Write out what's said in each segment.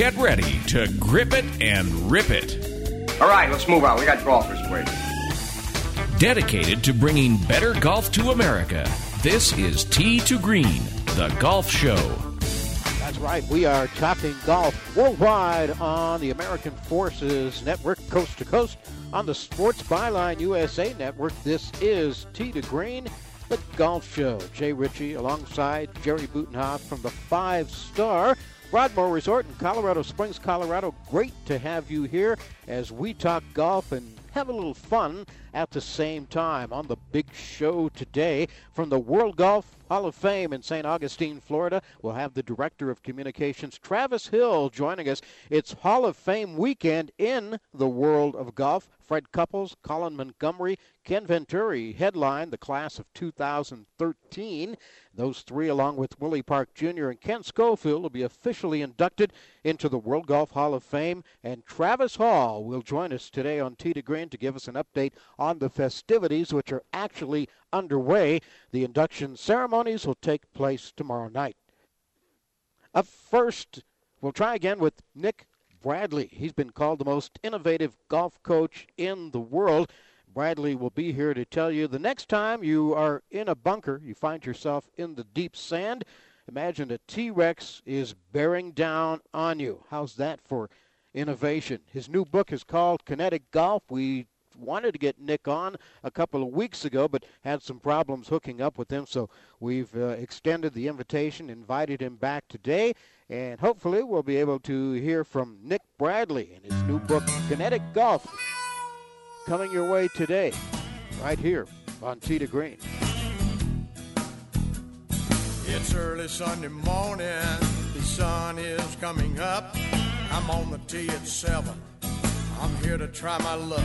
Get ready to grip it and rip it. All right, let's move on. We got golfers waiting. Dedicated to bringing better golf to America, this is Tee to Green, the golf show. That's right. We are talking golf worldwide on the American Forces Network, coast to coast, on the Sports Byline USA Network. This is Tee to Green, the golf show. Jay Ritchie alongside Jerry Butenhoff from the Five Star Broadmoor Resort in Colorado Springs, Colorado. Great to have you here as we talk golf and have a little fun at the same time on the big show today from the World Golf Hall of Fame in St. Augustine, Florida. We'll have the Director of Communications, Travis Hill, joining us. It's Hall of Fame weekend in the world of golf. Fred Couples, Colin Montgomerie, Ken Venturi headline the class of 2013. Those three, along with Willie Park Jr. and Ken Schofield, will be officially inducted into the World Golf Hall of Fame. And Travis Hall will join us today on to Green to give us an update on the festivities, which are actually underway. The induction ceremonies will take place tomorrow night. Up first, we'll try again with Nick Bradley. He's been called the most innovative golf coach in the world. Bradley will be here to tell you the next time you are in a bunker, you find yourself in the deep sand. Imagine a T Rex is bearing down on you. How's that for innovation? His new book is called Kinetic Golf. We wanted to get Nick on a couple of weeks ago, but had some problems hooking up with him. So we've uh, extended the invitation, invited him back today, and hopefully we'll be able to hear from Nick Bradley in his new book, Kinetic Golf, coming your way today, right here on to Green. It's early Sunday morning, the sun is coming up. I'm on the tee at seven. I'm here to try my luck.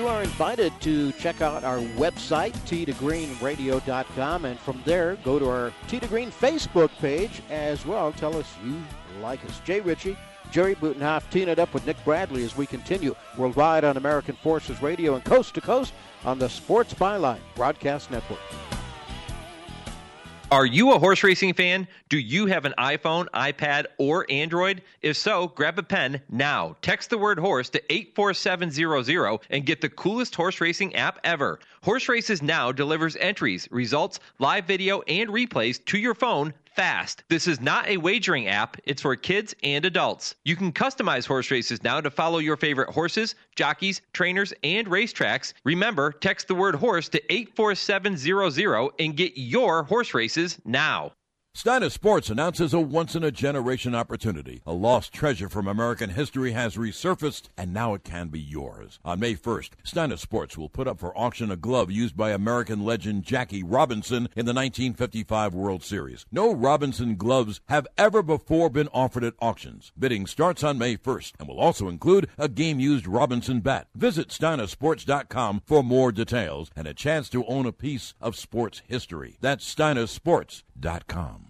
You are invited to check out our website, t2greenradio.com, and from there, go to our Tee to Green Facebook page as well. Tell us you like us. Jay Ritchie, Jerry Butenhoff, teeing it up with Nick Bradley as we continue worldwide on American Forces Radio and coast to coast on the Sports Byline Broadcast Network. Are you a horse racing fan? Do you have an iPhone, iPad, or Android? If so, grab a pen now. Text the word horse to 84700 and get the coolest horse racing app ever. Horse Races Now delivers entries, results, live video, and replays to your phone fast. This is not a wagering app, it's for kids and adults. You can customize Horse Races Now to follow your favorite horses, jockeys, trainers, and racetracks. Remember, text the word horse to 84700 and get your horse races now. Steiner Sports announces a once in a generation opportunity. A lost treasure from American history has resurfaced, and now it can be yours. On May 1st, Steiner Sports will put up for auction a glove used by American legend Jackie Robinson in the 1955 World Series. No Robinson gloves have ever before been offered at auctions. Bidding starts on May 1st and will also include a game used Robinson bat. Visit SteinerSports.com for more details and a chance to own a piece of sports history. That's SteinerSports.com.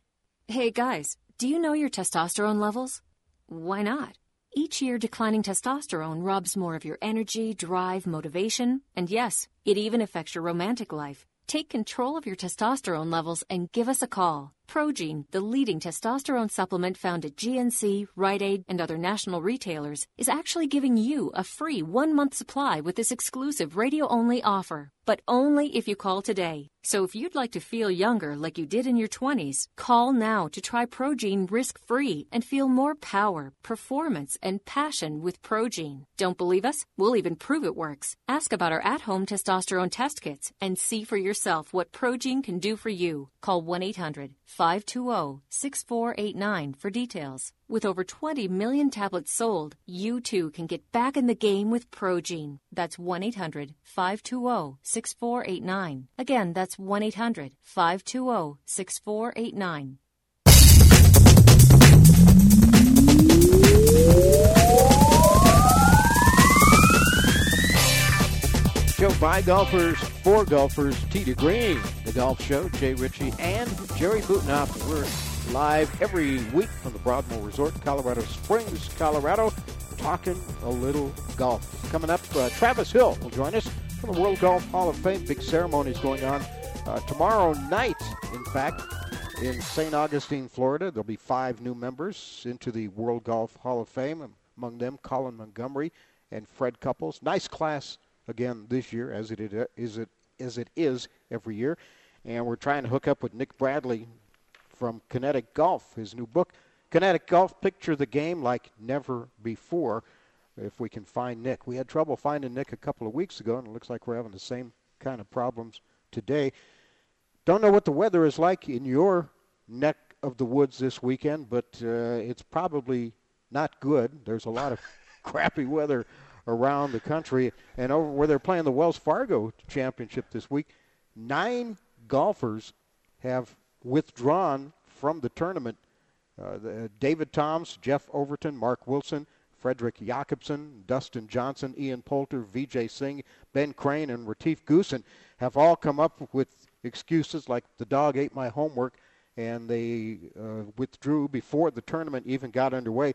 Hey guys, do you know your testosterone levels? Why not? Each year, declining testosterone robs more of your energy, drive, motivation, and yes, it even affects your romantic life. Take control of your testosterone levels and give us a call. Progene, the leading testosterone supplement found at GNC, Rite Aid, and other national retailers, is actually giving you a free one month supply with this exclusive radio only offer. But only if you call today. So if you'd like to feel younger like you did in your 20s, call now to try Progene risk free and feel more power, performance, and passion with Progene. Don't believe us? We'll even prove it works. Ask about our at home testosterone test kits and see for yourself what Progene can do for you. Call 1 800 520 6489 for details. With over 20 million tablets sold, you too can get back in the game with Progene. That's 1 800 520 6489. Again, that's 1 Show by golfers, for golfers, to Green, the golf show, Jay Ritchie and Jerry Butenoff. We're live every week from the Broadmoor Resort, Colorado Springs, Colorado, talking a little golf. Coming up, uh, Travis Hill will join us from the World Golf Hall of Fame. Big ceremony is going on uh, tomorrow night, in fact, in St. Augustine, Florida. There'll be five new members into the World Golf Hall of Fame, among them Colin Montgomerie and Fred Couples. Nice class again this year, as it is it as it is every year. And we're trying to hook up with Nick Bradley from Kinetic Golf, his new book. Kinetic Golf, picture the game like never before. If we can find Nick, we had trouble finding Nick a couple of weeks ago, and it looks like we're having the same kind of problems today. Don't know what the weather is like in your neck of the woods this weekend, but uh, it's probably not good. There's a lot of crappy weather around the country. And over where they're playing the Wells Fargo Championship this week, nine golfers have withdrawn from the tournament. Uh, the, David Toms, Jeff Overton, Mark Wilson, Fredrik Jacobson, Dustin Johnson, Ian Poulter, Vijay Singh, Ben Crane, and Retief Goosen have all come up with excuses like the dog ate my homework and they uh, withdrew before the tournament even got underway.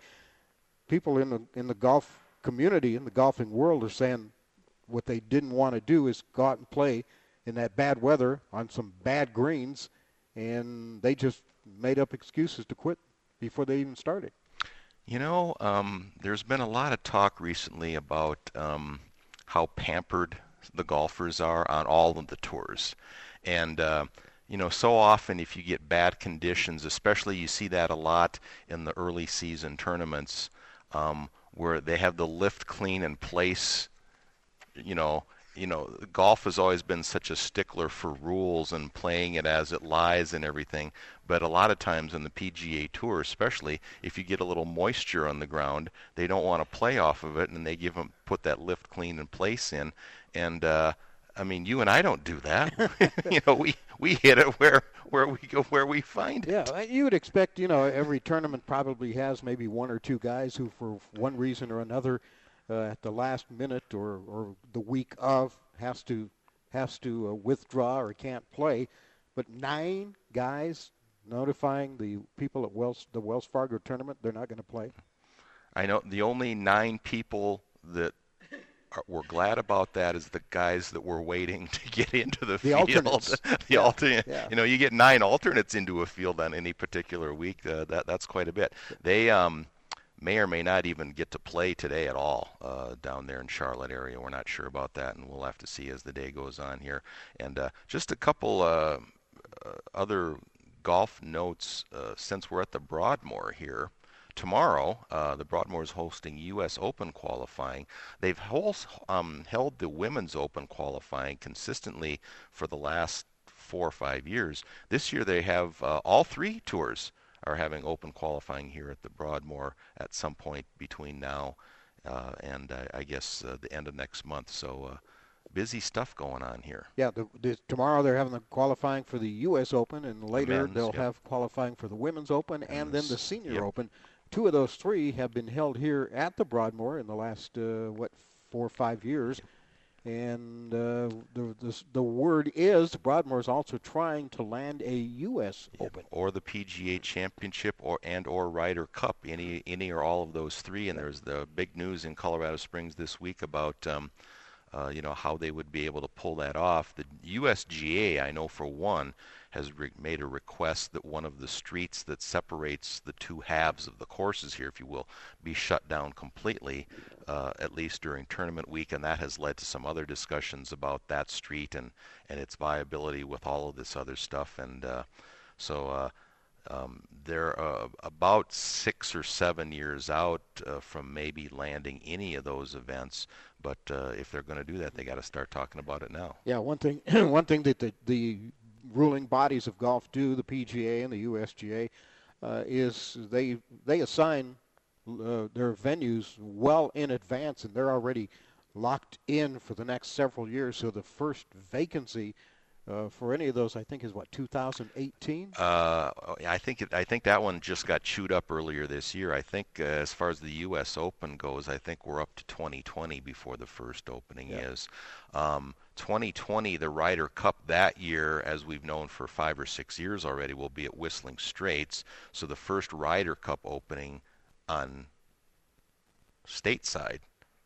People in the in the golf community in the golfing world are saying what they didn't want to do is go out and play in that bad weather on some bad greens, and they just made up excuses to quit before they even started. You know, um, there's been a lot of talk recently about um, how pampered the golfers are on all of the tours, and. Uh, you know, so often if you get bad conditions, especially you see that a lot in the early season tournaments, um, where they have the lift clean in place. You know, you know, golf has always been such a stickler for rules and playing it as it lies and everything. But a lot of times in the PGA Tour, especially if you get a little moisture on the ground, they don't want to play off of it, and they give them put that lift clean in place in. And uh, I mean, you and I don't do that. you know, we we hit it where where we go where we find it. Yeah, you would expect. You know, every tournament probably has maybe one or two guys who, for one reason or another, uh, at the last minute or or the week of, has to has to uh, withdraw or can't play. But nine guys notifying the people at Wells the Wells Fargo tournament they're not going to play. I know the only nine people that we're glad about that is the guys that were waiting to get into the, the field. Alternates. the yeah. alternate. Yeah. You know, you get nine alternates into a field on any particular week. Uh, that that's quite a bit. They um, may or may not even get to play today at all uh, down there in Charlotte area. We're not sure about that, and we'll have to see as the day goes on here. And uh, just a couple uh, uh other golf notes uh, since we're at the Broadmoor here tomorrow, uh, the Broadmoor is hosting U.S. Open qualifying. They've um, held the Women's Open qualifying consistently for the last four or five years. This year they have uh, all three tours are having open qualifying here at the Broadmoor at some point between now uh, and uh, I guess uh, the end of next month. So uh, busy stuff going on here. Yeah, the, the, tomorrow they're having the qualifying for the U.S. Open, and later the they'll yep. have qualifying for the Women's Open and, and then the Senior yep. Open. Two of those three have been held here at the Broadmoor in the last, uh, what, four or five years. And uh, the, the, the word is Broadmoor is also trying to land a U.S. Yeah, Open or the PGA Championship, or and or Ryder Cup, any any or all of those three. And there's the big news in Colorado Springs this week about. Um, uh, you know how they would be able to pull that off. The USGA, I know for one, has re- made a request that one of the streets that separates the two halves of the courses here, if you will, be shut down completely, uh, at least during tournament week, and that has led to some other discussions about that street and and its viability with all of this other stuff, and uh, so. Um, they're uh, about six or seven years out uh, from maybe landing any of those events. But uh, if they're going to do that, they got to start talking about it now. Yeah, one thing, one thing that the, the ruling bodies of golf do, the PGA and the USGA, uh, is they they assign uh, their venues well in advance, and they're already locked in for the next several years. So the first vacancy uh, for any of those, I think, is what 2018. Uh, I think it, I think that one just got chewed up earlier this year. I think uh, as far as the U.S. Open goes, I think we're up to 2020 before the first opening yeah. is. Um, 2020, the Ryder Cup that year, as we've known for five or six years already, will be at Whistling Straits. So the first Ryder Cup opening on stateside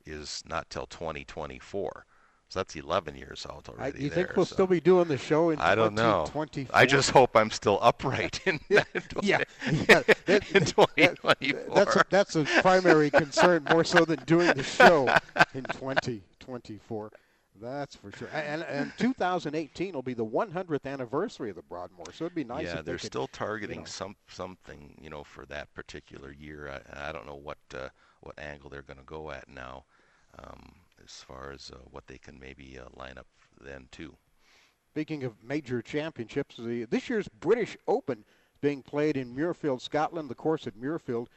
is not till 2024. So that's 11 years out already. I, you there, think we'll so. still be doing the show in I don't know. I just hope I'm still upright in yeah, yeah, yeah. That, in 2024. That, that's a, that's a primary concern more so than doing the show in 2024. That's for sure. And, and 2018 will be the 100th anniversary of the Broadmoor, so it'd be nice. Yeah, if they're they could, still targeting you know. some something, you know, for that particular year. I, I don't know what uh, what angle they're going to go at now. Um, as far as uh, what they can maybe uh, line up then too. Speaking of major championships, the, this year's British Open being played in Muirfield, Scotland. The course at Muirfield,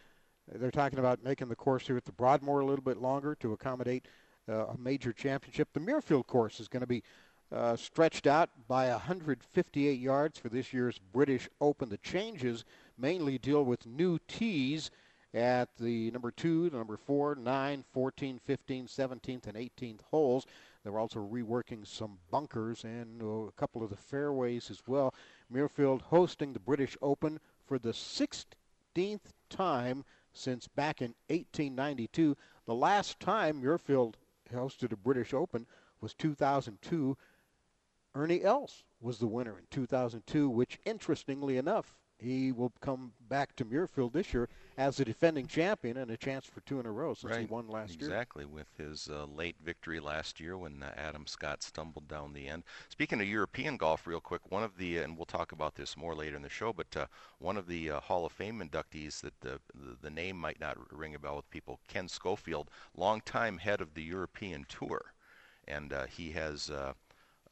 they're talking about making the course here at the Broadmoor a little bit longer to accommodate uh, a major championship. The Muirfield course is going to be uh, stretched out by 158 yards for this year's British Open. The changes mainly deal with new tees at the number 2, the number 4, 9, 14, 15, 17th, and 18th holes. They were also reworking some bunkers and uh, a couple of the fairways as well. Muirfield hosting the British Open for the 16th time since back in 1892. The last time Muirfield hosted a British Open was 2002. Ernie Els was the winner in 2002, which interestingly enough he will come back to Muirfield this year as a defending champion and a chance for two in a row since right. he won last exactly, year. Exactly, with his uh, late victory last year when uh, Adam Scott stumbled down the end. Speaking of European golf, real quick, one of the, and we'll talk about this more later in the show, but uh, one of the uh, Hall of Fame inductees that the, the, the name might not ring a bell with people, Ken Schofield, longtime head of the European Tour. And uh, he has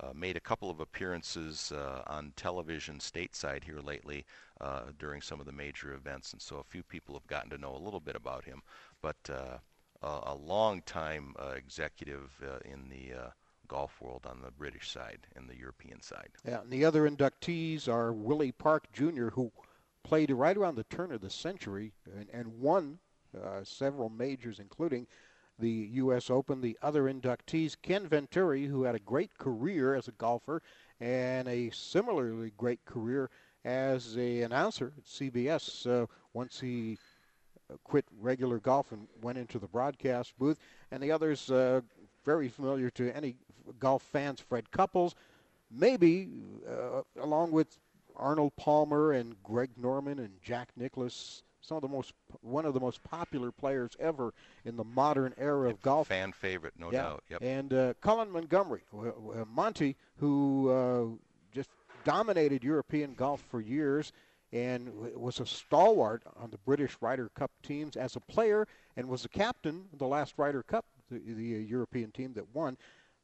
uh, made a couple of appearances uh, on television stateside here lately uh, during some of the major events, and so a few people have gotten to know a little bit about him. But uh, a, a long time uh, executive uh, in the golf world on the British side and the European side. Yeah, and the other inductees are Willie Park Jr., who played right around the turn of the century and, and won several majors, including the U.S. Open. The other inductees, Ken Venturi, who had a great career as a golfer and a similarly great career as a announcer at CBS uh, once he uh, quit regular golf and went into the broadcast booth. And the others, uh, very familiar to any golf fans, Fred Couples, maybe uh, along with Arnold Palmer and Greg Norman and Jack Nicklaus some of the most one of the most popular players ever in the modern era of golf. Fan favorite, no yeah. doubt. Yep. And uh, Colin Montgomerie, uh, Monty, who uh, just dominated European golf for years and was a stalwart on the British Ryder Cup teams as a player and was the captain of the last Ryder Cup, the, the uh, European team that won.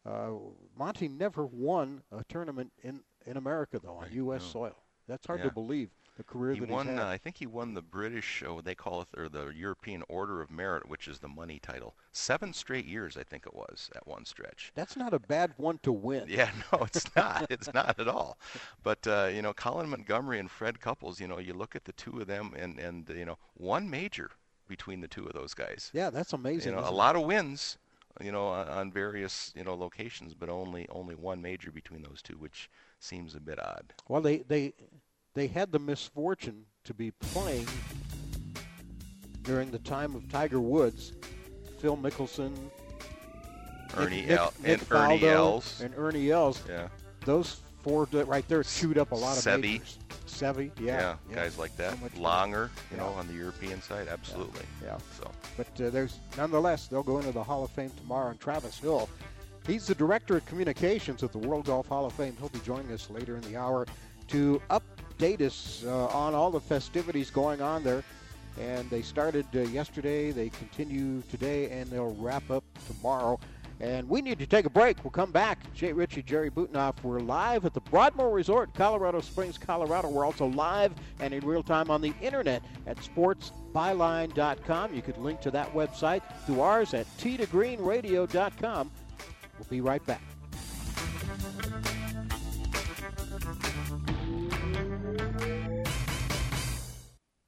Uh, Monty never won a tournament in, in America, though, on right, U.S. no. soil. That's hard Yeah. to believe the career He that won. he's Uh. I think he won the British, what they call it, or the European Order of Merit, which is the money title. Seven straight years, I think it was, at one stretch. That's not a bad one to win. Yeah, no, it's not. it's not at all. But uh, you know, Colin Montgomerie and Fred Couples. You know, you look at the two of them, and and you know, one major between the two of those guys. Yeah, that's amazing. You know, a it? lot of wins, you know, on, on various you know locations, but only only one major between those two, which seems a bit odd. Well, they they they had the misfortune to be playing during the time of Tiger Woods, Phil Mickelson, Ernie Nick, El- Nick, and Nick Ernie Faldo Els. and Ernie Els. Yeah. Those four right there chewed up a lot of Seve. majors. Seve, yeah, Yeah, guys like that. So Longer, you Yeah. know, on the European side, absolutely. Yeah. So But uh, there's nonetheless they'll go into the Hall of Fame tomorrow. And Travis Hill, he's the director of communications at the World Golf Hall of Fame. He'll be joining us later in the hour to update us uh, on all the festivities going on there. And they started uh, yesterday, they continue today, and they'll wrap up tomorrow. And we need to take a break. We'll come back. Jay Ritchie, Jerry Butenoff. We're live at the Broadmoor Resort, Colorado Springs, Colorado. We're also live and in real time on the internet at sportsbyline.com. You could link to that website through ours at t2greenradio.com. We'll be right back.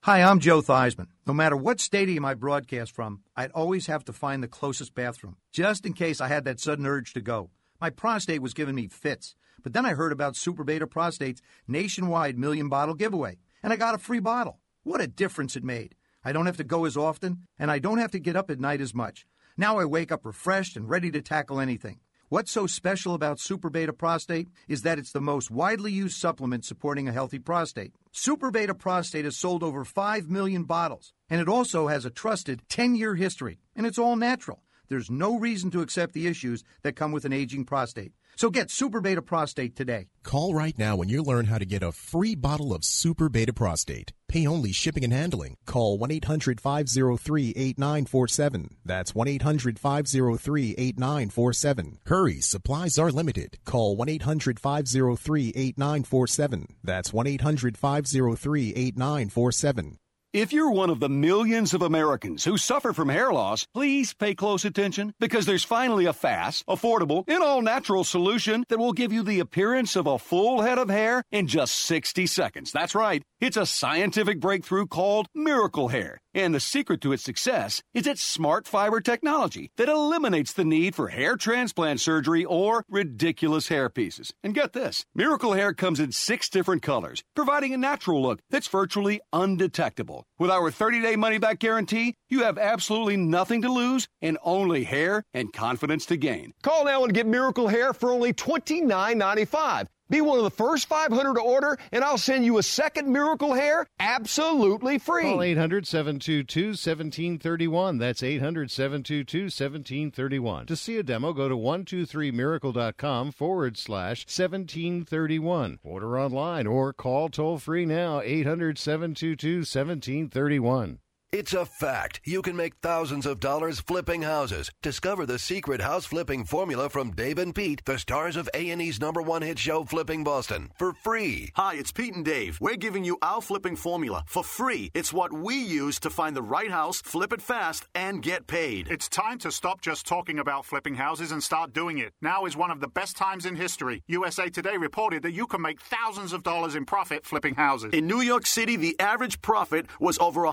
Hi, I'm Joe Theismann. No matter what stadium I broadcast from, I'd always have to find the closest bathroom, just in case I had that sudden urge to go. My prostate was giving me fits, but then I heard about Super Beta Prostate's nationwide million bottle giveaway, and I got a free bottle. What a difference it made. I don't have to go as often, and I don't have to get up at night as much. Now I wake up refreshed and ready to tackle anything. What's so special about Super Beta Prostate is that it's the most widely used supplement supporting a healthy prostate. Super Beta Prostate has sold over 5 million bottles, and it also has a trusted 10 year history, and it's all natural. There's no reason to accept the issues that come with an aging prostate. So get Super Beta Prostate today. Call right now when you learn how to get a free bottle of Super Beta Prostate. Pay only shipping and handling. Call 1 800 503 8947. That's 1 800 503 8947. Hurry, supplies are limited. Call 1 800 503 8947. That's 1 800 503 8947. If you're one of the millions of Americans who suffer from hair loss, please pay close attention because there's finally a fast, affordable, and all natural solution that will give you the appearance of a full head of hair in just 60 seconds. That's right. It's a scientific breakthrough called Miracle Hair. And the secret to its success is its smart fiber technology that eliminates the need for hair transplant surgery or ridiculous hair pieces. And get this Miracle Hair comes in six different colors, providing a natural look that's virtually undetectable. With our 30 day money back guarantee, you have absolutely nothing to lose and only hair and confidence to gain. Call now and get Miracle Hair for only $29.95. Be one of the first 500 to order, and I'll send you a second Miracle Hair absolutely free. Call 800 722 1731. That's 800 722 1731. To see a demo, go to 123miracle.com forward slash 1731. Order online or call toll free now 800 722 1731. It's a fact. You can make thousands of dollars flipping houses. Discover the secret house flipping formula from Dave and Pete, the stars of A&E's number one hit show Flipping Boston, for free. Hi, it's Pete and Dave. We're giving you our flipping formula for free. It's what we use to find the right house, flip it fast, and get paid. It's time to stop just talking about flipping houses and start doing it. Now is one of the best times in history. USA Today reported that you can make thousands of dollars in profit flipping houses. In New York City, the average profit was over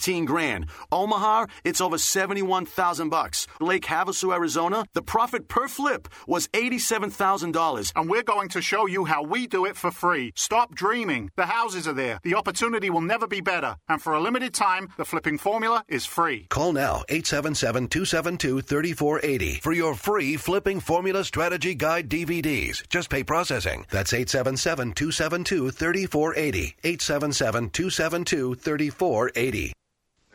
118 grand. Omaha, it's over 71,000 bucks. Lake Havasu, Arizona, the profit per flip was $87,000. And we're going to show you how we do it for free. Stop dreaming. The houses are there. The opportunity will never be better. And for a limited time, the flipping formula is free. Call now 877-272-3480 for your free flipping formula strategy guide DVDs. Just pay processing. That's 877-272-3480.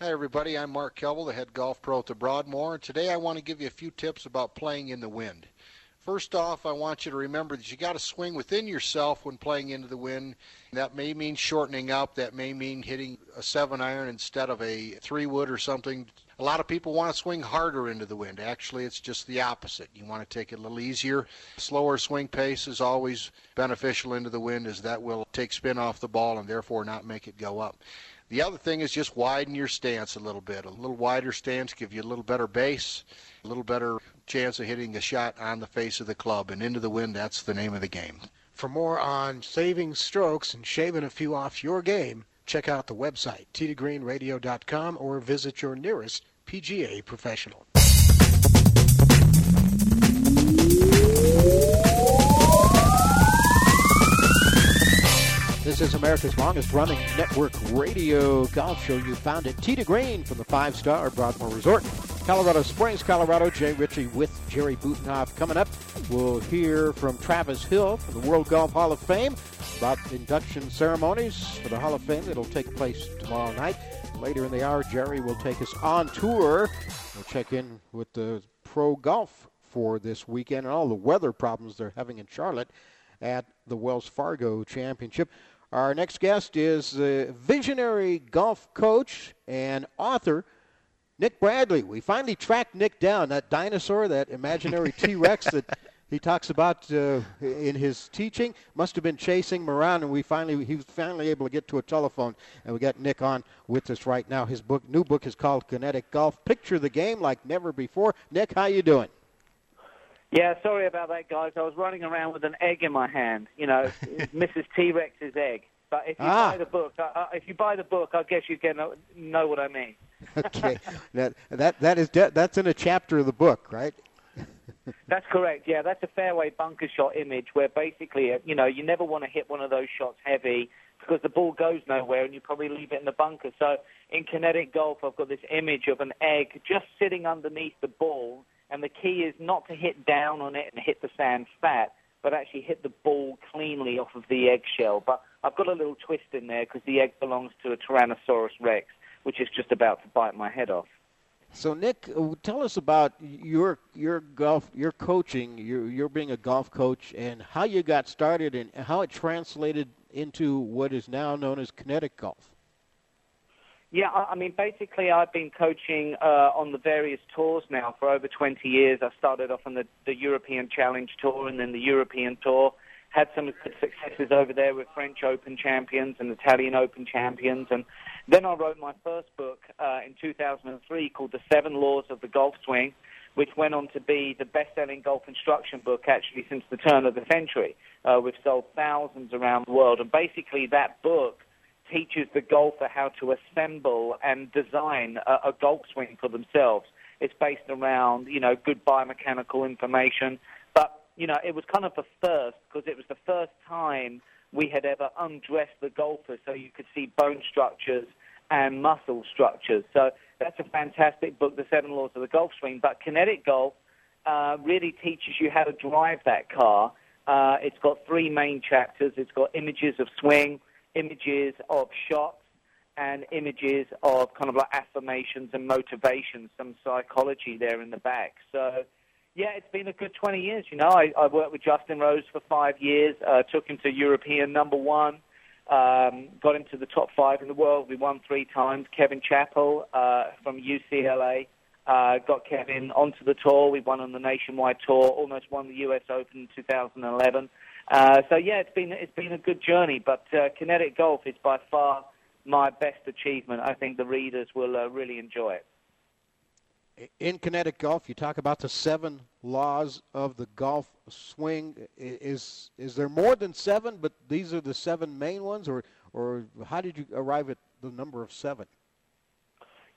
Hi, everybody. I'm Mark Kelble, the head golf pro at the Broadmoor, and today I want to give you a few tips about playing in the wind. First off, I want you to remember that you got to swing within yourself when playing into the wind. That may mean shortening up. That may mean hitting a seven iron instead of a three wood or something. A lot of people want to swing harder into the wind. Actually, it's just the opposite. You want to take it a little easier. Slower swing pace is always beneficial into the wind, as that will take spin off the ball and therefore not make it go up. The other thing is just widen your stance a little bit. A little wider stance give you a little better base, a little better chance of hitting a shot on the face of the club and into the wind. That's the name of the game. For more on saving strokes and shaving a few off your game, check out the website tdgreenradio.com or visit your nearest PGA professional. This is America's longest running network radio golf show. You found it. To Green from the five star Broadmoor Resort. Colorado Springs, Colorado. Jay Ritchie with Jerry Butenhoff. Coming up, we'll hear from Travis Hill from the World Golf Hall of Fame about induction ceremonies for the Hall of Fame that'll take place tomorrow night. Later in the hour, Jerry will take us on tour. We'll check in with the pro golf for this weekend and all the weather problems they're having in Charlotte at the Wells Fargo Championship. Our next guest is the visionary golf coach and author, Nick Bradley. We finally tracked Nick down, that dinosaur, that imaginary T Rex that he talks about uh, in his teaching. Must have been chasing him around, and we finally he was finally able to get to a telephone, and we got Nick on with us right now. His book, new book, is called Kinetic Golf. Picture the game like never before. Nick, how you doing? Yeah, sorry about that, guys. I was running around with an egg in my hand. You know, Mrs. T Rex's egg. But if you Ah. buy the book, uh, uh, if you buy the book, I guess you can know, know what I mean. okay, that that that is de- that's in a chapter of the book, right? That's correct. Yeah, that's a fairway bunker shot image where basically, uh, you know, you never want to hit one of those shots heavy because the ball goes nowhere and you probably leave it in the bunker. So in kinetic golf, I've got this image of an egg just sitting underneath the ball, and the key is not to hit down on it and hit the sand flat, but actually hit the ball cleanly off of the eggshell. But I've got a little twist in there because the egg belongs to a Tyrannosaurus Rex, which is just about to bite my head off. So Nick, uh, tell us about your your golf, your coaching, your your being a golf coach, and how you got started, and how it translated into what is now known as kinetic golf. Yeah, I I mean, basically, I've been coaching uh, on the various tours now for over 20 years. I started off on the, the European Challenge Tour and then the European Tour. Had some good successes over there with French Open champions and Italian Open champions. And then I wrote my first book uh, in 2003 called The Seven Laws of the Golf Swing, which went on to be the best-selling golf instruction book actually since the turn of the century. Uh, we've sold thousands around the world. And basically, that book teaches the golfer how to assemble and design a, a golf swing for themselves. It's based around, you know, good biomechanical information. You know, it was kind of the first because it was the first time we had ever undressed the golfer so you could see bone structures and muscle structures. So that's a fantastic book, The Seven Laws of the Golf Swing. But Kinetic Golf uh, really teaches you how to drive that car. Uh, it's got three main chapters. It's got images of swing, images of shots, and images of kind of like affirmations and motivations, some psychology there in the back. So, yeah, it's been a good 20 years. You know, I, I worked with Justin Rose for five years, uh, took him to European number one, um, got him to the top five in the world. We won three times. Kevin Chappell uh, from UCLA uh, got Kevin onto the tour. We won on the nationwide tour, almost won the U.S. Open in 2011. Uh, so yeah, it's been it's been a good journey. But uh, kinetic golf is by far my best achievement. I think the readers will uh, really enjoy it. In kinetic golf, you talk about the seven laws of the golf swing. Is is there more than seven? But these are the seven main ones, or or how did you arrive at the number of seven?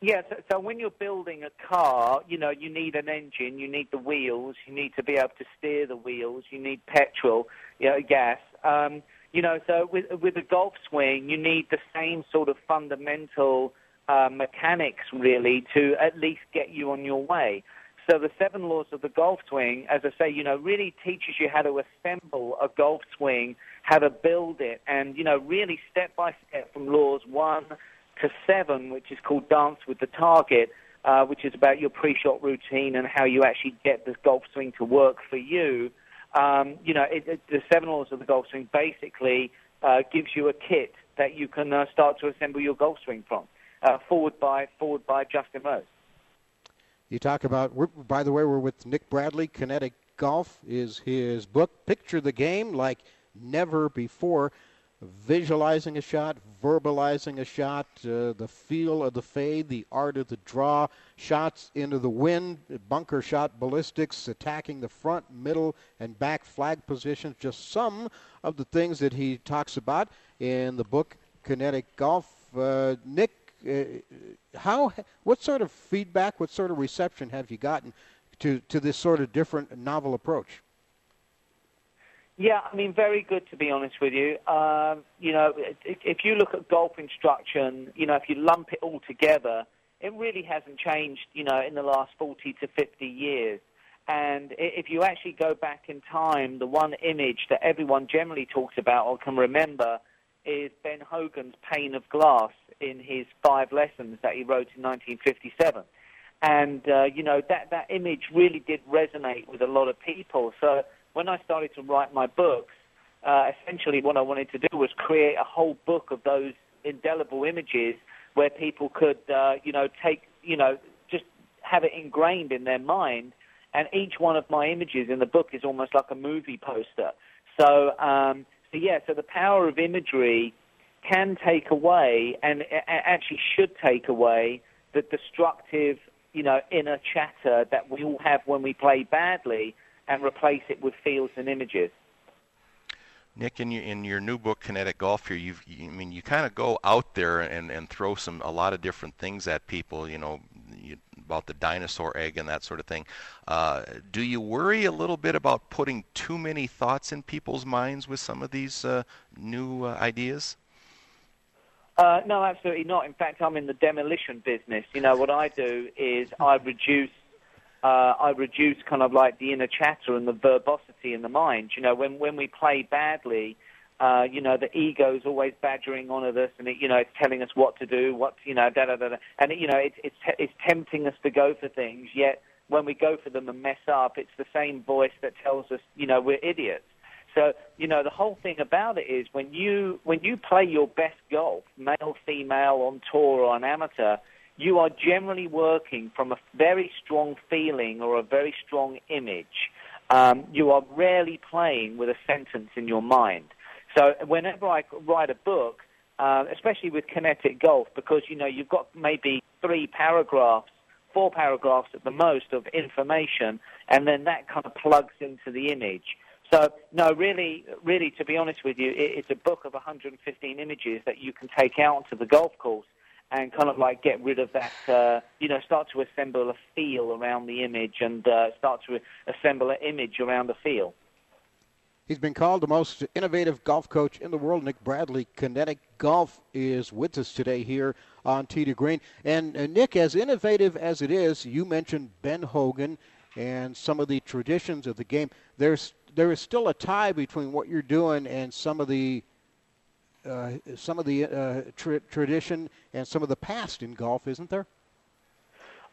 Yeah, so, so when you're building a car, you know, you need an engine, you need the wheels, you need to be able to steer the wheels, you need petrol, you know, gas. Um, You know, so with with a golf swing, you need the same sort of fundamental uh, mechanics really to at least get you on your way. So the seven laws of the golf swing, as I say, you know, really teaches you how to assemble a golf swing, how to build it, and you know, really step by step from laws one to seven, which is called dance with the target, uh, which is about your pre-shot routine and how you actually get the golf swing to work for you. Um, you know, it, it, the seven laws of the golf swing basically uh, gives you a kit that you can uh, start to assemble your golf swing from. Uh, foreword by foreword by Justin Rose. You talk about. by the way, we're with Nick Bradley. Kinetic Golf is his book. Picture the game like never before visualizing a shot, verbalizing a shot, uh, the feel of the fade, the art of the draw, shots into the wind, bunker shot ballistics, attacking the front, middle, and back flag positions. Just some of the things that he talks about in the book Kinetic Golf. Uh, Nick, how, what sort of feedback, what sort of reception have you gotten to, to this sort of different novel approach? Yeah, I mean, very good to be honest with you. Um, you know, if you look at golf instruction, you know, if you lump it all together, it really hasn't changed, you know, in the last 40 to 50 years. And if you actually go back in time, the one image that everyone generally talks about or can remember is Ben Hogan's pane of glass in his five lessons that he wrote in 1957. And, uh, you know, that, that image really did resonate with a lot of people. So, when I started to write my books, uh, essentially what I wanted to do was create a whole book of those indelible images where people could, uh, you know, take, you know, just have it ingrained in their mind. And each one of my images in the book is almost like a movie poster. So, um, so yeah, so the power of imagery can take away, and actually should take away, the destructive, you know, inner chatter that we all have when we play badly and replace it with feels and images. Nick, in your in your new book, Kinetic Golf, here, you, I mean, you kind of go out there and, and throw some a lot of different things at people. You know, about the dinosaur egg and that sort of thing. Uh, do you worry a little bit about putting too many thoughts in people's minds with some of these uh, new uh, ideas? Uh, no, absolutely not. In fact, I'm in the demolition business. You know, what I do is I reduce uh, I reduce kind of like the inner chatter and the verbosity in the mind. You know, when when we play badly, uh, you know, the ego's always badgering on at us, and it, you know, it's telling us what to do, what you know, da da da, da. and it, you know, it's it's it's tempting us to go for things. Yet when we go for them and mess up, it's the same voice that tells us, you know, we're idiots. So you know, the whole thing about it is when you when you play your best golf, male, female, on tour or on amateur you are generally working from a very strong feeling or a very strong image. Um, you are rarely playing with a sentence in your mind. So whenever I write a book, uh, especially with kinetic golf, because you know you've got maybe three paragraphs, four paragraphs at the most of information, and then that kind of plugs into the image. So no, really, really, to be honest with you, it, it's a book of 115 images that you can take out to the golf course and kind of like get rid of that, uh, you know, start to assemble a feel around the image and uh, start to assemble an image around the feel. He's been called the most innovative golf coach in the world. Nick Bradley, Kinetic Golf, is with us today here on Tee to Green. And uh, Nick, as innovative as it is, you mentioned Ben Hogan and some of the traditions of the game. There's there is still a tie between what you're doing and some of the uh, some of the uh, tra- tradition and some of the past in golf, isn't there?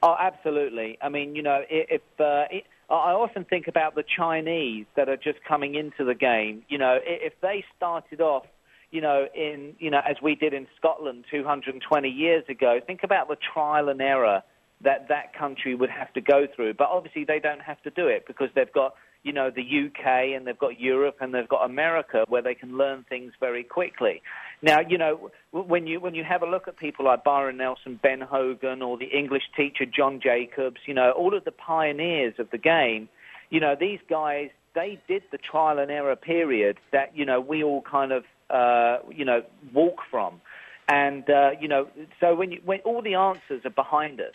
Oh, absolutely. I mean, you know, if uh, I often think about the Chinese that are just coming into the game. You know, if they started off, you know, in you know, as we did in Scotland 220 years ago, think about the trial and error that that country would have to go through. But obviously, they don't have to do it because they've got you know, the UK and they've got Europe and they've got America where they can learn things very quickly. Now, you know, when you when you have a look at people like Byron Nelson, Ben Hogan, or the English teacher John Jacobs, you know, all of the pioneers of the game, you know, these guys they did the trial and error period that you know we all kind of uh, you know walk from, and uh, you know, so when you, when all the answers are behind us,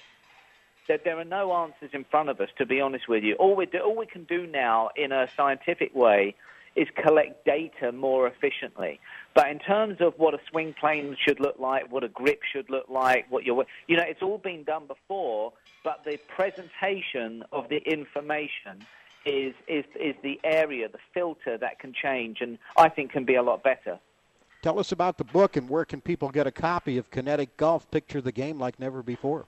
that there are no answers in front of us, to be honest with you. All we, do, all we can do now in a scientific way is collect data more efficiently. But in terms of what a swing plane should look like, what a grip should look like, what your you know, it's all been done before. But the presentation of the information is is is the area, the filter that can change, and I think can be a lot better. Tell us about the book and where can people get a copy of Kinetic Golf? Picture the game like never before.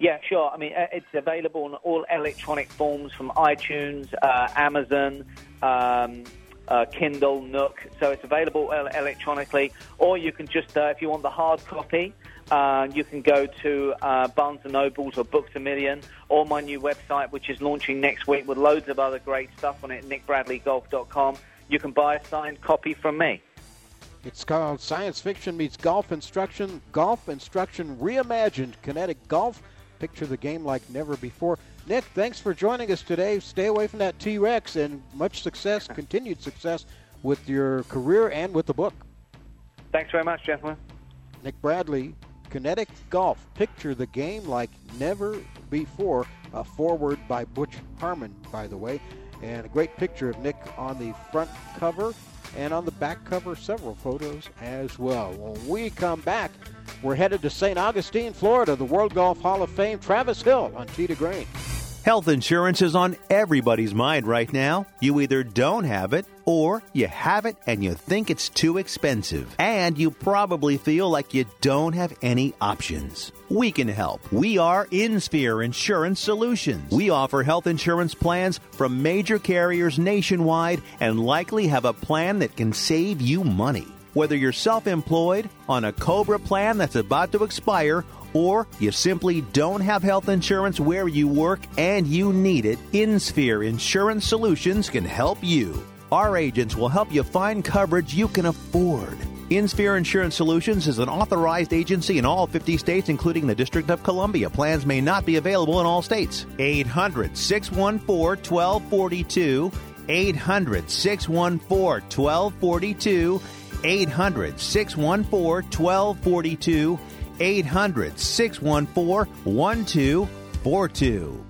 Yeah, sure. I mean, uh, it's available in all electronic forms from iTunes, uh, Amazon, um, uh, Kindle, Nook. So it's available electronically, or you can just, uh, if you want the hard copy, uh, you can go to uh, Barnes and Nobles or Books a Million, or my new website, which is launching next week with loads of other great stuff on it, nickbradleygolf.com. You can buy a signed copy from me. It's called Science Fiction Meets Golf Instruction, Golf Instruction Reimagined, Kinetic Golf. Picture the game like never before. Nick, thanks for joining us today. Stay away from that T Rex and much success, continued success with your career and with the book. Thanks very much, gentlemen. Nick Bradley, Kinetic Golf. Picture the game like never before. A foreword by Butch Harmon, by the way. And a great picture of Nick on the front cover and on the back cover, several photos as well. When we come back, we're headed to St. Augustine, Florida, the World Golf Hall of Fame, Travis Hill on to Green. Health insurance is on everybody's mind right now. You either don't have it or you have it and you think it's too expensive. And you probably feel like you don't have any options. We can help. We are InSphere Insurance Solutions. We offer health insurance plans from major carriers nationwide and likely have a plan that can save you money. Whether you're self employed, on a COBRA plan that's about to expire, or you simply don't have health insurance where you work and you need it, InSphere Insurance Solutions can help you. Our agents will help you find coverage you can afford. InSphere Insurance Solutions is an authorized agency in all 50 states, including the District of Columbia. Plans may not be available in all states. 800 614 1242. 800 614 1242. 800 614 1242. 800 614 1242.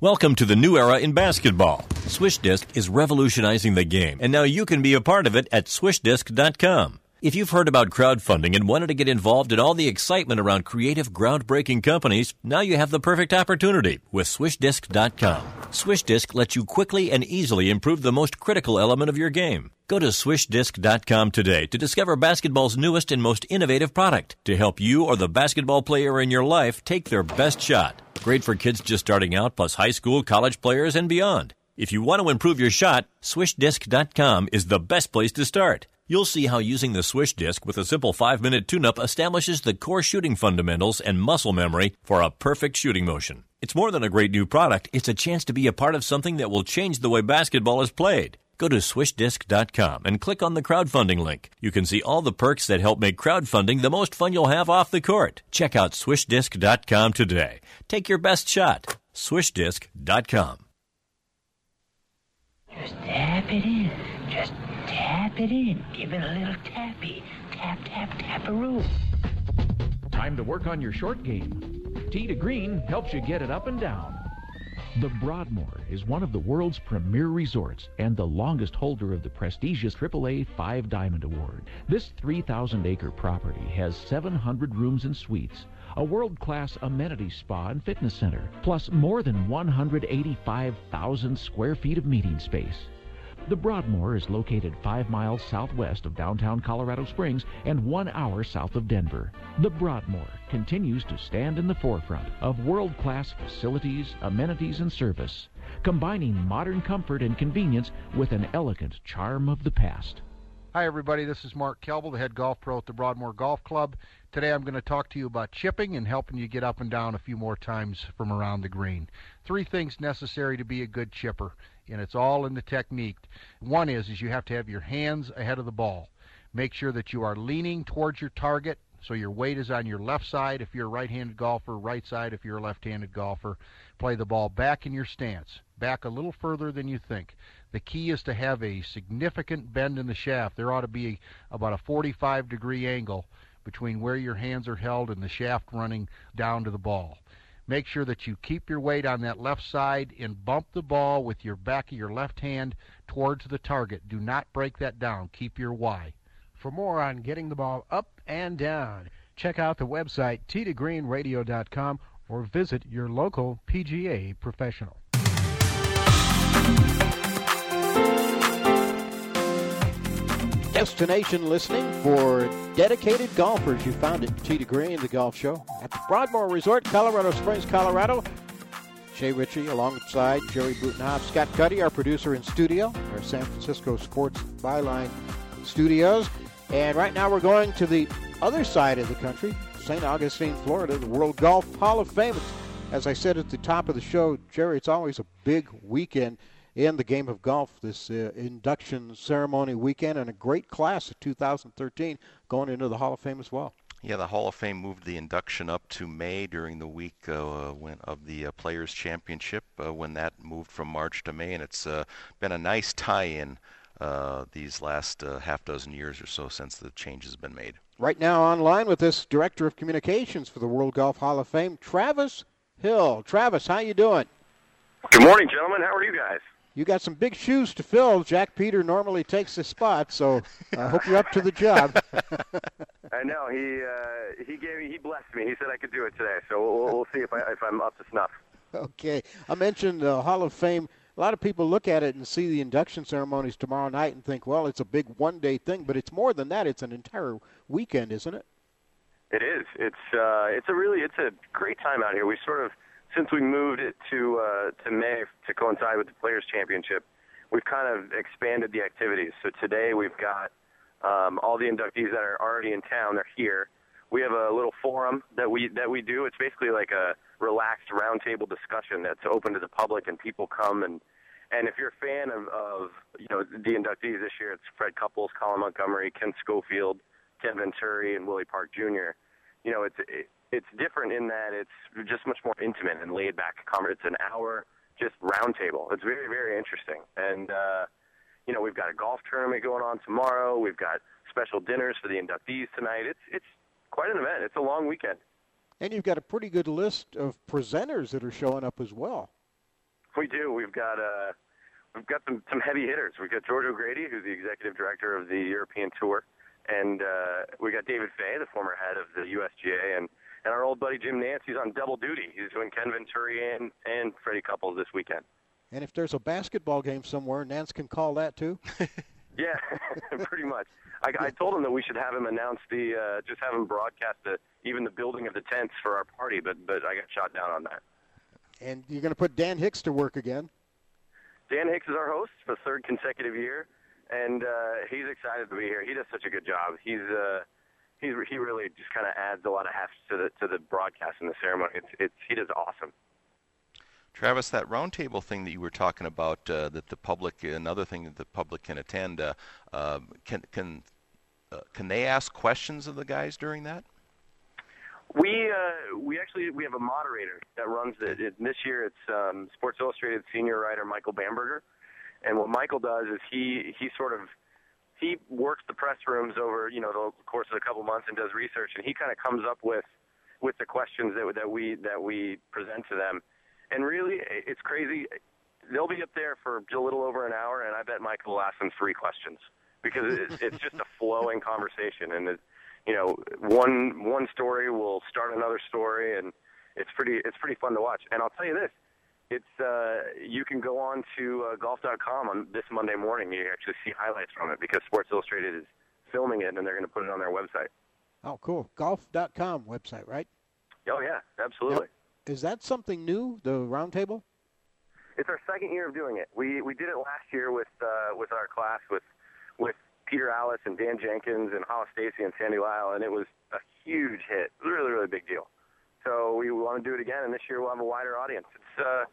Welcome to the new era in basketball. Swish Disc is revolutionizing the game, and now you can be a part of it at SwishDisc.com. If you've heard about crowdfunding and wanted to get involved in all the excitement around creative, groundbreaking companies, now you have the perfect opportunity with SwishDisc.com. SwishDisc lets you quickly and easily improve the most critical element of your game. Go to SwishDisc.com today to discover basketball's newest and most innovative product to help you or the basketball player in your life take their best shot. Great for kids just starting out, plus high school, college players, and beyond. If you want to improve your shot, SwishDisc.com is the best place to start. You'll see how using the Swish Disc with a simple 5 minute tune up establishes the core shooting fundamentals and muscle memory for a perfect shooting motion. It's more than a great new product, it's a chance to be a part of something that will change the way basketball is played. Go to swishdisc.com and click on the crowdfunding link. You can see all the perks that help make crowdfunding the most fun you'll have off the court. Check out swishdisc.com today. Take your best shot. Swishdisc.com. Just tap it in. Just tap it in. Give it a little tappy. Tap, tap, tap a room. Time to work on your short game. Tee to Green helps you get it up and down. The Broadmoor is one of the world's premier resorts and the longest holder of the prestigious AAA Five Diamond Award. This 3,000 acre property has 700 rooms and suites, a world class amenity spa and fitness center, plus more than 185,000 square feet of meeting space. The Broadmoor is located five miles southwest of downtown Colorado Springs and one hour south of Denver. The Broadmoor continues to stand in the forefront of world-class facilities, amenities, and service, combining modern comfort and convenience with an elegant charm of the past. Hi, everybody. This is Mark Kelble, the head golf pro at the Broadmoor Golf Club. Today I'm going to talk to you about chipping and helping you get up and down a few more times from around the green. Three things necessary to be a good chipper and it's all in the technique. One is is you have to have your hands ahead of the ball. Make sure that you are leaning towards your target so your weight is on your left side if you're a right-handed golfer, right side if you're a left-handed golfer. Play the ball back in your stance, back a little further than you think. The key is to have a significant bend in the shaft. There ought to be about a 45 degree angle between where your hands are held and the shaft running down to the ball. Make sure that you keep your weight on that left side and bump the ball with your back of your left hand towards the target. Do not break that down. Keep your Y. For more on getting the ball up and down, check out the website tdgreenradio.com or visit your local PGA professional. Destination listening for dedicated golfers. You found it, to Green, the golf show at the Broadmoor Resort, Colorado Springs, Colorado. Jay Ritchie alongside Jerry Butenhoff, Scott Cuddy, our producer in studio, our San Francisco Sports Byline studios. And right now we're going to the other side of the country, St. Augustine, Florida, the World Golf Hall of Fame. As I said at the top of the show, Jerry, it's always a big weekend in the game of golf this uh, induction ceremony weekend and a great class of 2013 going into the Hall of Fame as well. Yeah, the Hall of Fame moved the induction up to May during the week uh, when, of the uh, Players Championship uh, when that moved from March to May, and it's uh, been a nice tie-in uh, these last half dozen years or so since the change has been made. Right now online with this Director of Communications for the World Golf Hall of Fame, Travis Hill. Travis, how you doing? Good morning, gentlemen. How are you guys? You got some big shoes to fill. Jack Peter normally takes the spot, so I hope you're up to the job. I know he uh, he gave me he blessed me. He said I could do it today, so we'll, we'll see if I if I'm up to snuff. Okay, I mentioned the Hall of Fame. A lot of people look at it and see the induction ceremonies tomorrow night and think, well, it's a big one-day thing, but it's more than that. It's an entire weekend, isn't it? It is. It's uh, it's a really it's a great time out here. We sort of since we moved it to uh, to May to coincide with the Players Championship, we've kind of expanded the activities. So today we've got um, all the inductees that are already in town. They're here. We have a little forum that we that we do. It's basically like a relaxed roundtable discussion that's open to the public, and people come and and if you're a fan of, of you know the inductees this year, it's Fred Couples, Colin Montgomerie, Ken Schofield, Ken Venturi, and Willie Park Jr. You know, it's it, it's different in that it's just much more intimate and laid back. It's an hour just roundtable. It's very very interesting, and uh, you know we've got a golf tournament going on tomorrow. We've got special dinners for the inductees tonight. It's it's quite an event. It's a long weekend. And you've got a pretty good list of presenters that are showing up as well. We do. We've got uh, we've got some some heavy hitters. We've got George O'Grady, who's the executive director of the European Tour, and uh, we got David Fay, the former head of the USGA, and and our old buddy Jim Nantz, he's on double duty. He's doing Ken Venturi and, and Freddie Couples this weekend. And if there's a basketball game somewhere, Nantz can call that too. yeah, pretty much. I, I told him that we should have him announce the, uh, just have him broadcast the, even the building of the tents for our party, but but I got shot down on that. And you're going to put Dan Hicks to work again. Dan Hicks is our host for the third consecutive year, and uh, he's excited to be here. He does such a good job. He's uh, he he really just kind of adds a lot of heft to the to the broadcast and the ceremony. It's it's he does awesome. Travis, that roundtable thing that you were talking about, uh, that the public, another thing that the public can attend, uh, uh, can can uh, can they ask questions of the guys during that? We uh, we actually we have a moderator that runs it. it this year it's um, Sports Illustrated senior writer Michael Bamberger, and what Michael does is he he sort of he works the press rooms over you know the course of a couple months and does research, and he kind of comes up with with the questions that that we that we present to them. And really, it's crazy. They'll be up there for a little over an hour, and I bet Michael will ask them three questions because it's, it's just a flowing conversation, and it, you know, one one story will start another story, and it's pretty it's pretty fun to watch. And I'll tell you this: it's uh, you can go on to uh, golf.com on this Monday morning. You actually see highlights from it because Sports Illustrated is filming it and they're going to put it on their website. Oh, cool. Golf.com website, right? Oh yeah, absolutely. Is that something new? The roundtable? It's our second year of doing it. We we did it last year with uh, with our class with with Peter Alliss and Dan Jenkins and Hollis Stacy and Sandy Lyle, and it was a huge hit. Really, really big deal. So we want to do it again, and this year we'll have a wider audience. It's uh,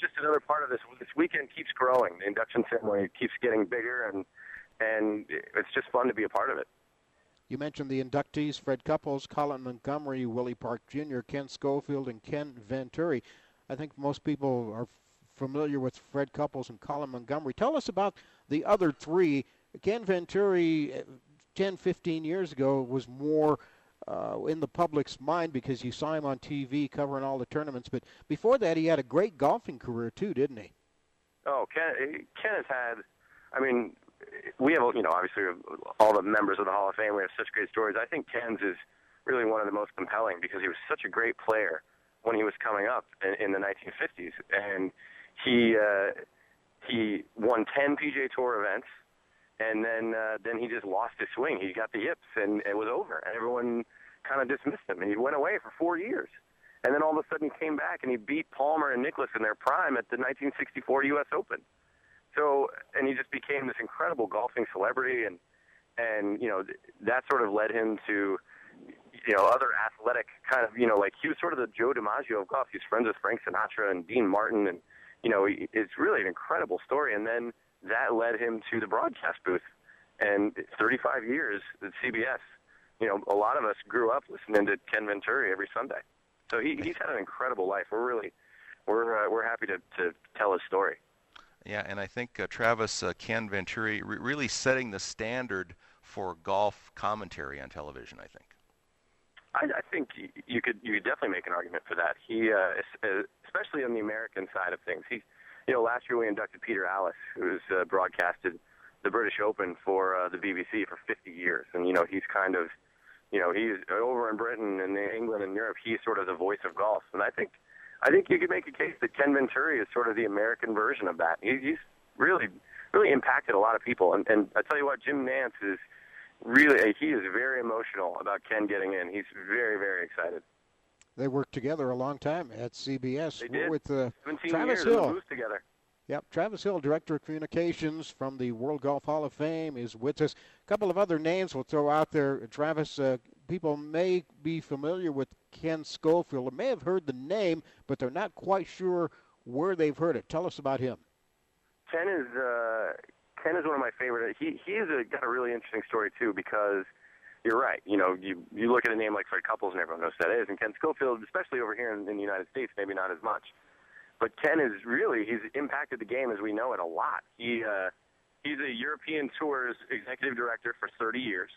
just another part of this. This weekend keeps growing. The induction ceremony keeps getting bigger, and and it's just fun to be a part of it. You mentioned the inductees: Fred Couples, Colin Montgomerie, Willie Park Jr., Ken Schofield, and Ken Venturi. I think most people are familiar with Fred Couples and Colin Montgomerie. Tell us about the other three. Ken Venturi, uh, 10, 15 years ago, was more uh, in the public's mind because you saw him on TV covering all the tournaments. But before that, he had a great golfing career too, didn't he? Oh, Ken, Ken has had. I mean, we have you know obviously all the members of the Hall of Fame. We have such great stories. I think Ken's is really one of the most compelling because he was such a great player when he was coming up in, in the 1950s, and he uh, he won 10 PGA Tour events, and then uh, then he just lost his swing. He got the yips, and it was over. And everyone kind of dismissed him, and he went away for four years. And then all of a sudden he came back and he beat Palmer and Nicklaus in their prime at the 1964 U.S. Open. So, and he just became this incredible golfing celebrity, and and you know that sort of led him to you know other athletic kind of you know like he was sort of the Joe DiMaggio of golf. He's friends with Frank Sinatra and Dean Martin, and you know it's really an incredible story. And then that led him to the broadcast booth, and 35 years at CBS. You know, a lot of us grew up listening to Ken Venturi every Sunday. So he, he's had an incredible life. We're really we're uh, we're happy to to tell his story. Yeah, and I think uh, Travis uh, Ken Venturi re- really setting the standard for golf commentary on television. I think. I, I think you could you could definitely make an argument for that. He, uh, uh, especially on the American side of things, he's you know last year we inducted Peter Alliss, who's uh, broadcasted the British Open for uh, the BBC for 50 years, and you know he's kind of you know he's over in Britain and England and Europe. He's sort of the voice of golf, and I think I think you could make a case that Ken Venturi is sort of the American version of that. He, he's really really impacted a lot of people, and, and I tell you what, Jim Nantz is really he is very emotional about Ken getting in. He's very very excited. They worked together a long time at CBS they did. with uh, 17 Travis years Hill. together. Yep, Travis Hill, Director of Communications from the World Golf Hall of Fame, is with us. A couple of other names we'll throw out there. Travis, uh, people may be familiar with Ken Schofield or may have heard the name, but they're not quite sure where they've heard it. Tell us about him. Ken is uh, Ken is one of my favorite. He he's a, got a really interesting story too because you're right. You know, you you look at a name like Fred Couples and everyone knows who that is, and Ken Schofield, especially over here in, in the United States, maybe not as much. But Ken is really he's impacted the game as we know it a lot. He uh, he's a European Tours executive director for 30 years,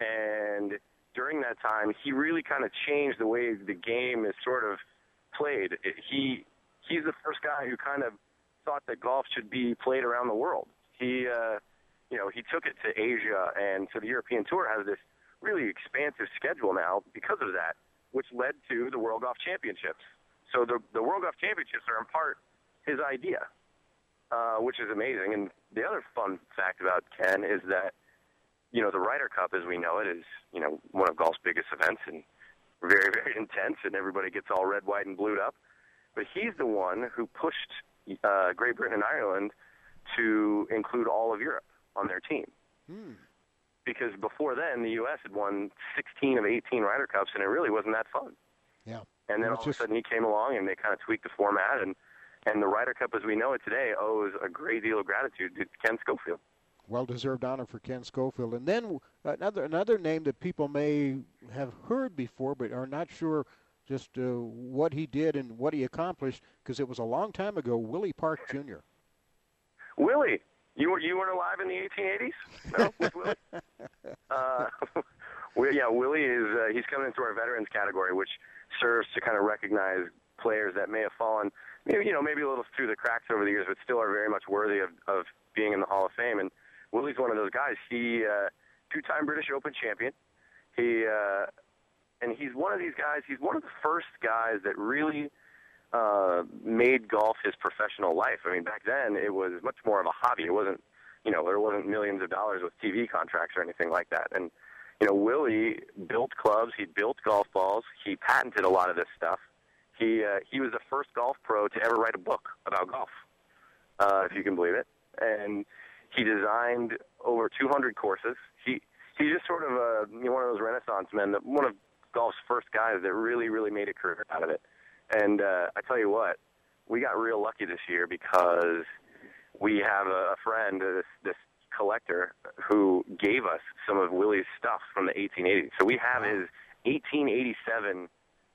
and during that time, he really kind of changed the way the game is sort of played. He he's the first guy who kind of thought that golf should be played around the world. He uh, you know he took it to Asia, and so the European Tour has this really expansive schedule now because of that, which led to the World Golf Championships. So the the World Golf Championships are in part his idea, uh, which is amazing. And the other fun fact about Ken is that you know the Ryder Cup, as we know it, is you know one of golf's biggest events and very very intense, and everybody gets all red, white, and blued up. But he's the one who pushed uh, Great Britain and Ireland to include all of Europe on their team. Hmm. Because before then, the U.S. had won 16 of 18 Ryder Cups, and it really wasn't that fun. Yeah. And then all of a sudden he came along and they kind of tweaked the format and and the Ryder Cup as we know it today owes a great deal of gratitude to Ken Schofield. Well deserved honor for Ken Schofield. And then another another name that people may have heard before but are not sure just uh, what he did and what he accomplished because it was a long time ago. Willie Park Jr. Willie, you were you weren't alive in the 1880s? No, with Willie. uh, yeah, Willie is uh, he's coming into our veterans category, which serves to kind of recognize players that may have fallen, maybe you know, maybe a little through the cracks over the years, but still are very much worthy of, of being in the Hall of Fame. And Willie's one of those guys. He uh, two-time British Open champion. He uh, and he's one of these guys. He's one of the first guys that really uh, made golf his professional life. I mean, back then it was much more of a hobby. It wasn't, you know, there wasn't millions of dollars with TV contracts or anything like that. And you know, Willie built clubs. He built golf balls. He patented a lot of this stuff. He uh, he was the first golf pro to ever write a book about golf, uh, if you can believe it. And he designed over 200 courses. He he's just sort of a you know, one of those Renaissance men, that one of golf's first guys that really really made a career out of it. And uh, I tell you what, we got real lucky this year because we have a, friend, uh, this this collector, who gave us some of Willie's stuff from the 1880s. So we have his 1887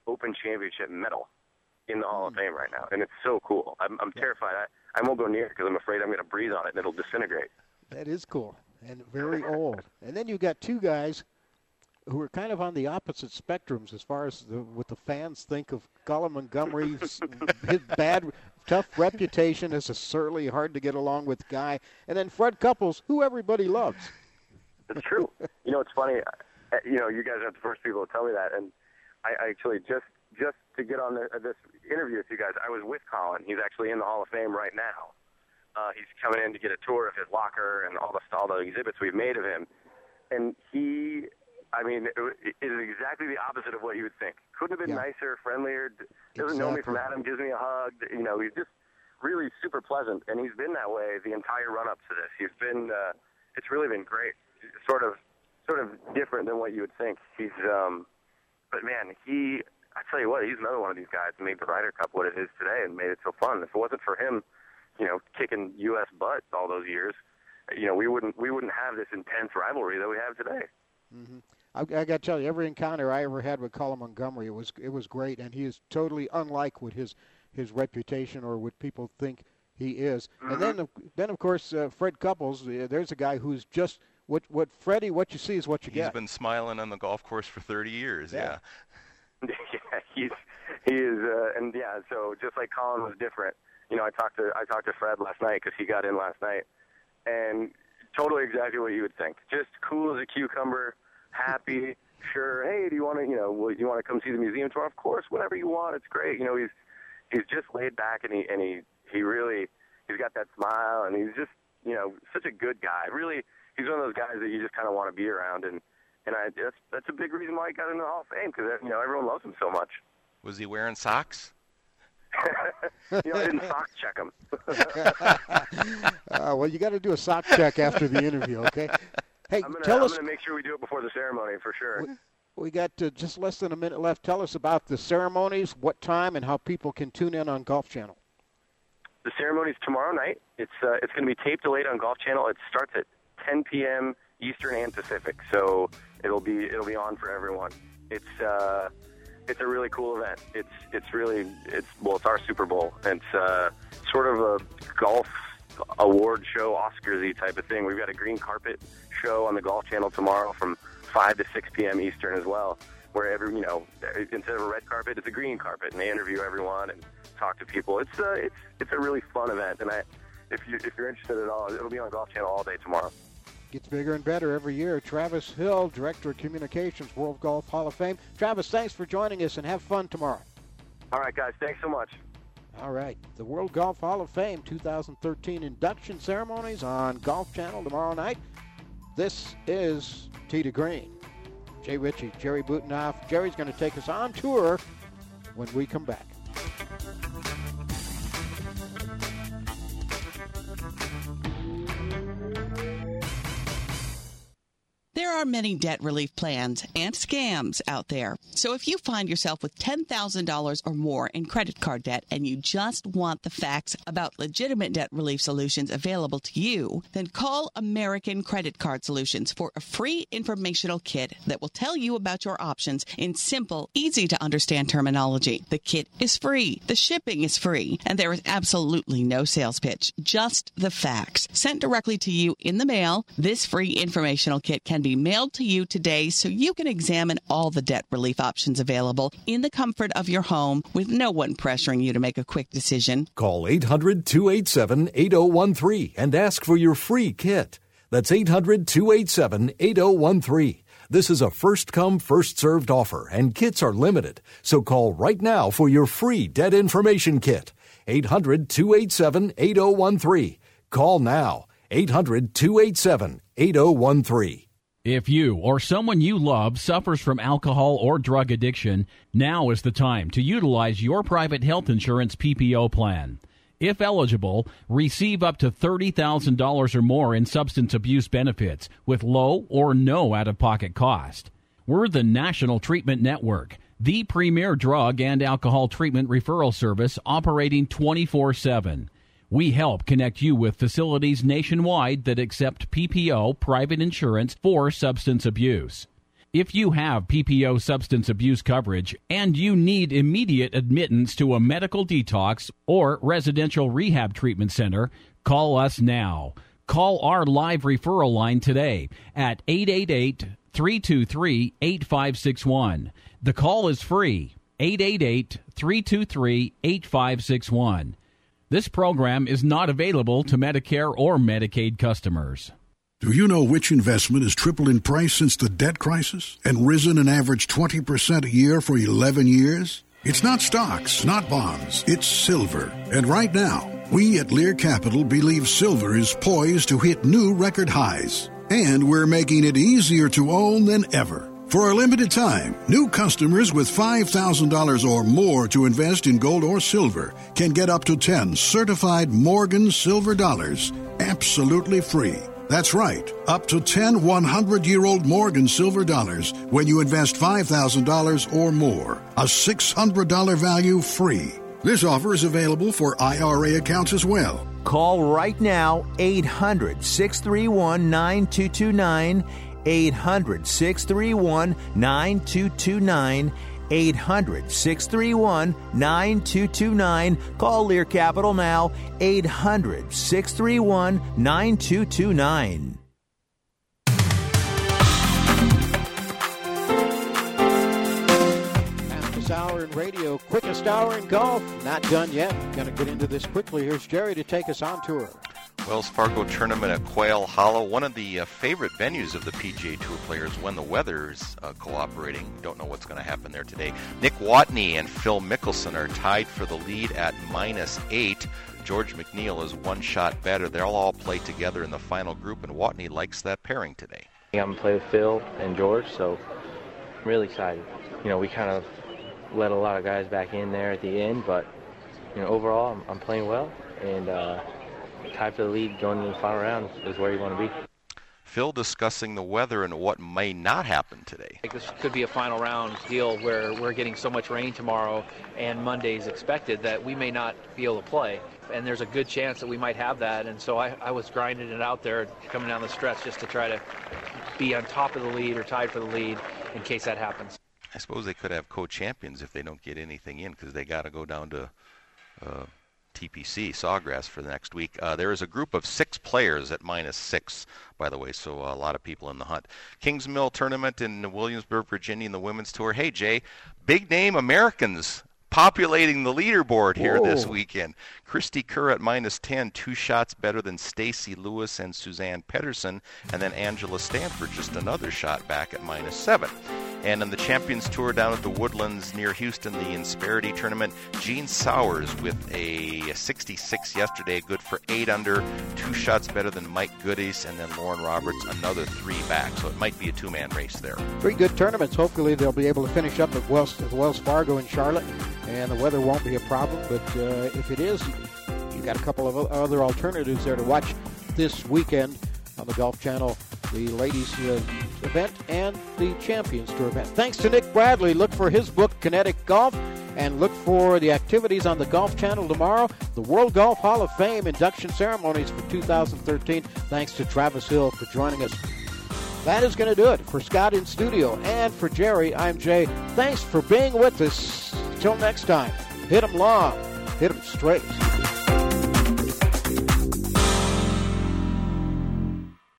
Open Championship medal in the Hall of mm. Fame right now, and it's so cool. I'm, I'm terrified. I, I won't go near it because I'm afraid I'm going to breathe on it and it'll disintegrate. That is cool and very old. And then you've got two guys who are kind of on the opposite spectrums as far as the, what the fans think of Colin Montgomerie's his bad, tough reputation as a surly, hard to get along with guy, and then Fred Couples, who everybody loves. It's true. you know, it's funny. uh, You know, you guys are the first people to tell me that, and I I actually just just to get on the, this interview with you guys, I was with Colin. He's actually in the Hall of Fame right now. Uh, he's coming in to get a tour of his locker and all the all the exhibits we've made of him, and he I mean, it, it is exactly the opposite of what you would think. Couldn't have been Yeah. nicer, friendlier. Doesn't know me from Adam. Gives me a hug. You know, he's just really super pleasant, and he's been that way the entire run up to this. He's been. Uh, it's really been great. Sort of, sort of different than what you would think. He's. um But man, he. I tell you what, he's another one of these guys that made the Ryder Cup what it is today and made it so fun. If it wasn't for him, you know, kicking U.S. butt all those years, you know, we wouldn't we wouldn't have this intense rivalry that we have today. hmm I, I got to tell you, every encounter I ever had with Colin Montgomerie, it was it was great, and he is totally unlike what his his reputation or what people think he is. And then, of- then of course, uh, Fred Couples. Uh, there's a guy who's just what what Freddie. What you see is what you He's get. He's been smiling on the golf course for 30 years. Yeah. yeah, he's he is, uh, and yeah. So just like Colin was different, you know. I talked to I talked to Fred last night because he got in last night, and totally exactly what you would think. Just cool as a cucumber, happy. Sure. Hey, do you want to you know well, you want to come see the museum tomorrow? Of course, whatever you want. It's great. You know, he's he's just laid back and he and he he really he's got that smile and he's just you know such a good guy. Really, he's one of those guys that you just kind of want to be around and. And I, that's that's a big reason why he got into the Hall of Fame because you know everyone loves him so much. Was he wearing socks? you know, I didn't sock check him. uh, well, you got to do a sock check after the interview, okay? Hey, I'm gonna, tell I'm us. gonna make sure we do it before the ceremony for sure. We got uh, just less than a minute left. Tell us about the ceremonies, what time, and how people can tune in on Golf Channel. The ceremony is tomorrow night. It's uh, it's going to be tape delayed on Golf Channel. It starts at 10 p.m. Eastern and Pacific, so it'll be it'll be on for everyone. It's uh, it's a really cool event. It's it's really it's well, it's our Super Bowl. It's uh, sort of a golf award show, Oscarsy type of thing. We've got a green carpet show on the Golf Channel tomorrow from 5 to 6 p.m. Eastern as well, where every you know instead of a red carpet, it's a green carpet, and they interview everyone and talk to people. It's a, it's it's a really fun event, and I if you if you're interested at all, it'll be on Golf Channel all day tomorrow. Gets bigger and better every year. Travis Hill, Director of Communications, World Golf Hall of Fame. Travis, thanks for joining us and have fun tomorrow. All right, guys, thanks so much. All right. The World Golf Hall of Fame 2013 induction ceremonies on Golf Channel tomorrow night. This is to Green. Jay Ritchie, Jerry Butenoff. Jerry's going to take us on tour when we come back. There are many debt relief plans and scams out there. So if you find yourself with $10,000 or more in credit card debt and you just want the facts about legitimate debt relief solutions available to you, then call American Credit Card Solutions for a free informational kit that will tell you about your options in simple, easy to understand terminology. The kit is free, the shipping is free, and there is absolutely no sales pitch, just the facts. Sent directly to you in the mail, this free informational kit can be mailed to you today so you can examine all the debt relief options available in the comfort of your home with no one pressuring you to make a quick decision. Call 800 287 8013 and ask for your free kit. That's 800 287 8013. This is a first come, first served offer, and kits are limited. So call right now for your free debt information kit. 800 287 8013. Call now. 800 287 8013. If you or someone you love suffers from alcohol or drug addiction, now is the time to utilize your private health insurance PPO plan. If eligible, receive up to $30,000 or more in substance abuse benefits with low or no out of pocket cost. We're the National Treatment Network, the premier drug and alcohol treatment referral service operating 24 7. We help connect you with facilities nationwide that accept PPO private insurance for substance abuse. If you have PPO substance abuse coverage and you need immediate admittance to a medical detox or residential rehab treatment center, call us now. Call our live referral line today at 888 323 8561. The call is free 888 323 8561. This program is not available to Medicare or Medicaid customers. Do you know which investment has tripled in price since the debt crisis and risen an average 20% a year for 11 years? It's not stocks, not bonds, it's silver. And right now, we at Lear Capital believe silver is poised to hit new record highs. And we're making it easier to own than ever. For a limited time, new customers with $5,000 or more to invest in gold or silver can get up to 10 certified Morgan silver dollars absolutely free. That's right, up to 10 100 year old Morgan silver dollars when you invest $5,000 or more. A $600 value free. This offer is available for IRA accounts as well. Call right now 800 631 9229. 800 631 9229. 800 631 9229. Call Lear Capital now. 800 631 9229. Fastest hour in radio, quickest hour in golf. Not done yet. Going to get into this quickly. Here's Jerry to take us on tour. Wells Fargo tournament at Quail Hollow, one of the uh, favorite venues of the PGA Tour players when the weather's uh, cooperating. Don't know what's going to happen there today. Nick Watney and Phil Mickelson are tied for the lead at minus eight. George McNeill is one shot better. They'll all play together in the final group, and Watney likes that pairing today. I'm going to play with Phil and George, so I'm really excited. You know, we kind of let a lot of guys back in there at the end, but, you know, overall, I'm, I'm playing well, and, uh, tied for the lead going into the final round is where you want to be. Phil discussing the weather and what may not happen today. This could be a final round deal where we're getting so much rain tomorrow and Monday is expected that we may not be able to play. And there's a good chance that we might have that. And so I, I was grinding it out there coming down the stretch just to try to be on top of the lead or tied for the lead in case that happens. I suppose they could have co-champions if they don't get anything in because they got to go down to uh, TPC Sawgrass for the next week. Uh, there is a group of six players at minus six, by the way, so a lot of people in the hunt. Kingsmill tournament in Williamsburg, Virginia, in the women's tour. Hey, Jay, big name Americans populating the leaderboard here Whoa. this weekend. Cristie Kerr at minus 10, two shots better than Stacy Lewis and Suzanne Pettersen, and then Angela Stanford just another shot back at minus 7. And on the Champions Tour down at the Woodlands near Houston, the Insperity Tournament, Gene Sauers with a 66 yesterday, good for 8 under, two shots better than Mike Goodes, and then Loren Roberts, another three back. So it might be a two man race there. Three good tournaments. Hopefully they'll be able to finish up at Wells, at Wells Fargo in Charlotte, and the weather won't be a problem. But uh, if it is, you've got a couple of other alternatives there to watch this weekend on the Golf Channel the ladies uh, event and the Champions Tour event. Thanks to Nick Bradley. Look for his book, Kinetic Golf, and look for the activities on the Golf Channel tomorrow. The World Golf Hall of Fame induction ceremonies for 2013. Thanks to Travis Hill for joining us. That is going to do it for Scott in studio and for Jerry. I'm Jay. Thanks for being with us. Till next time, hit them long, hit them straight.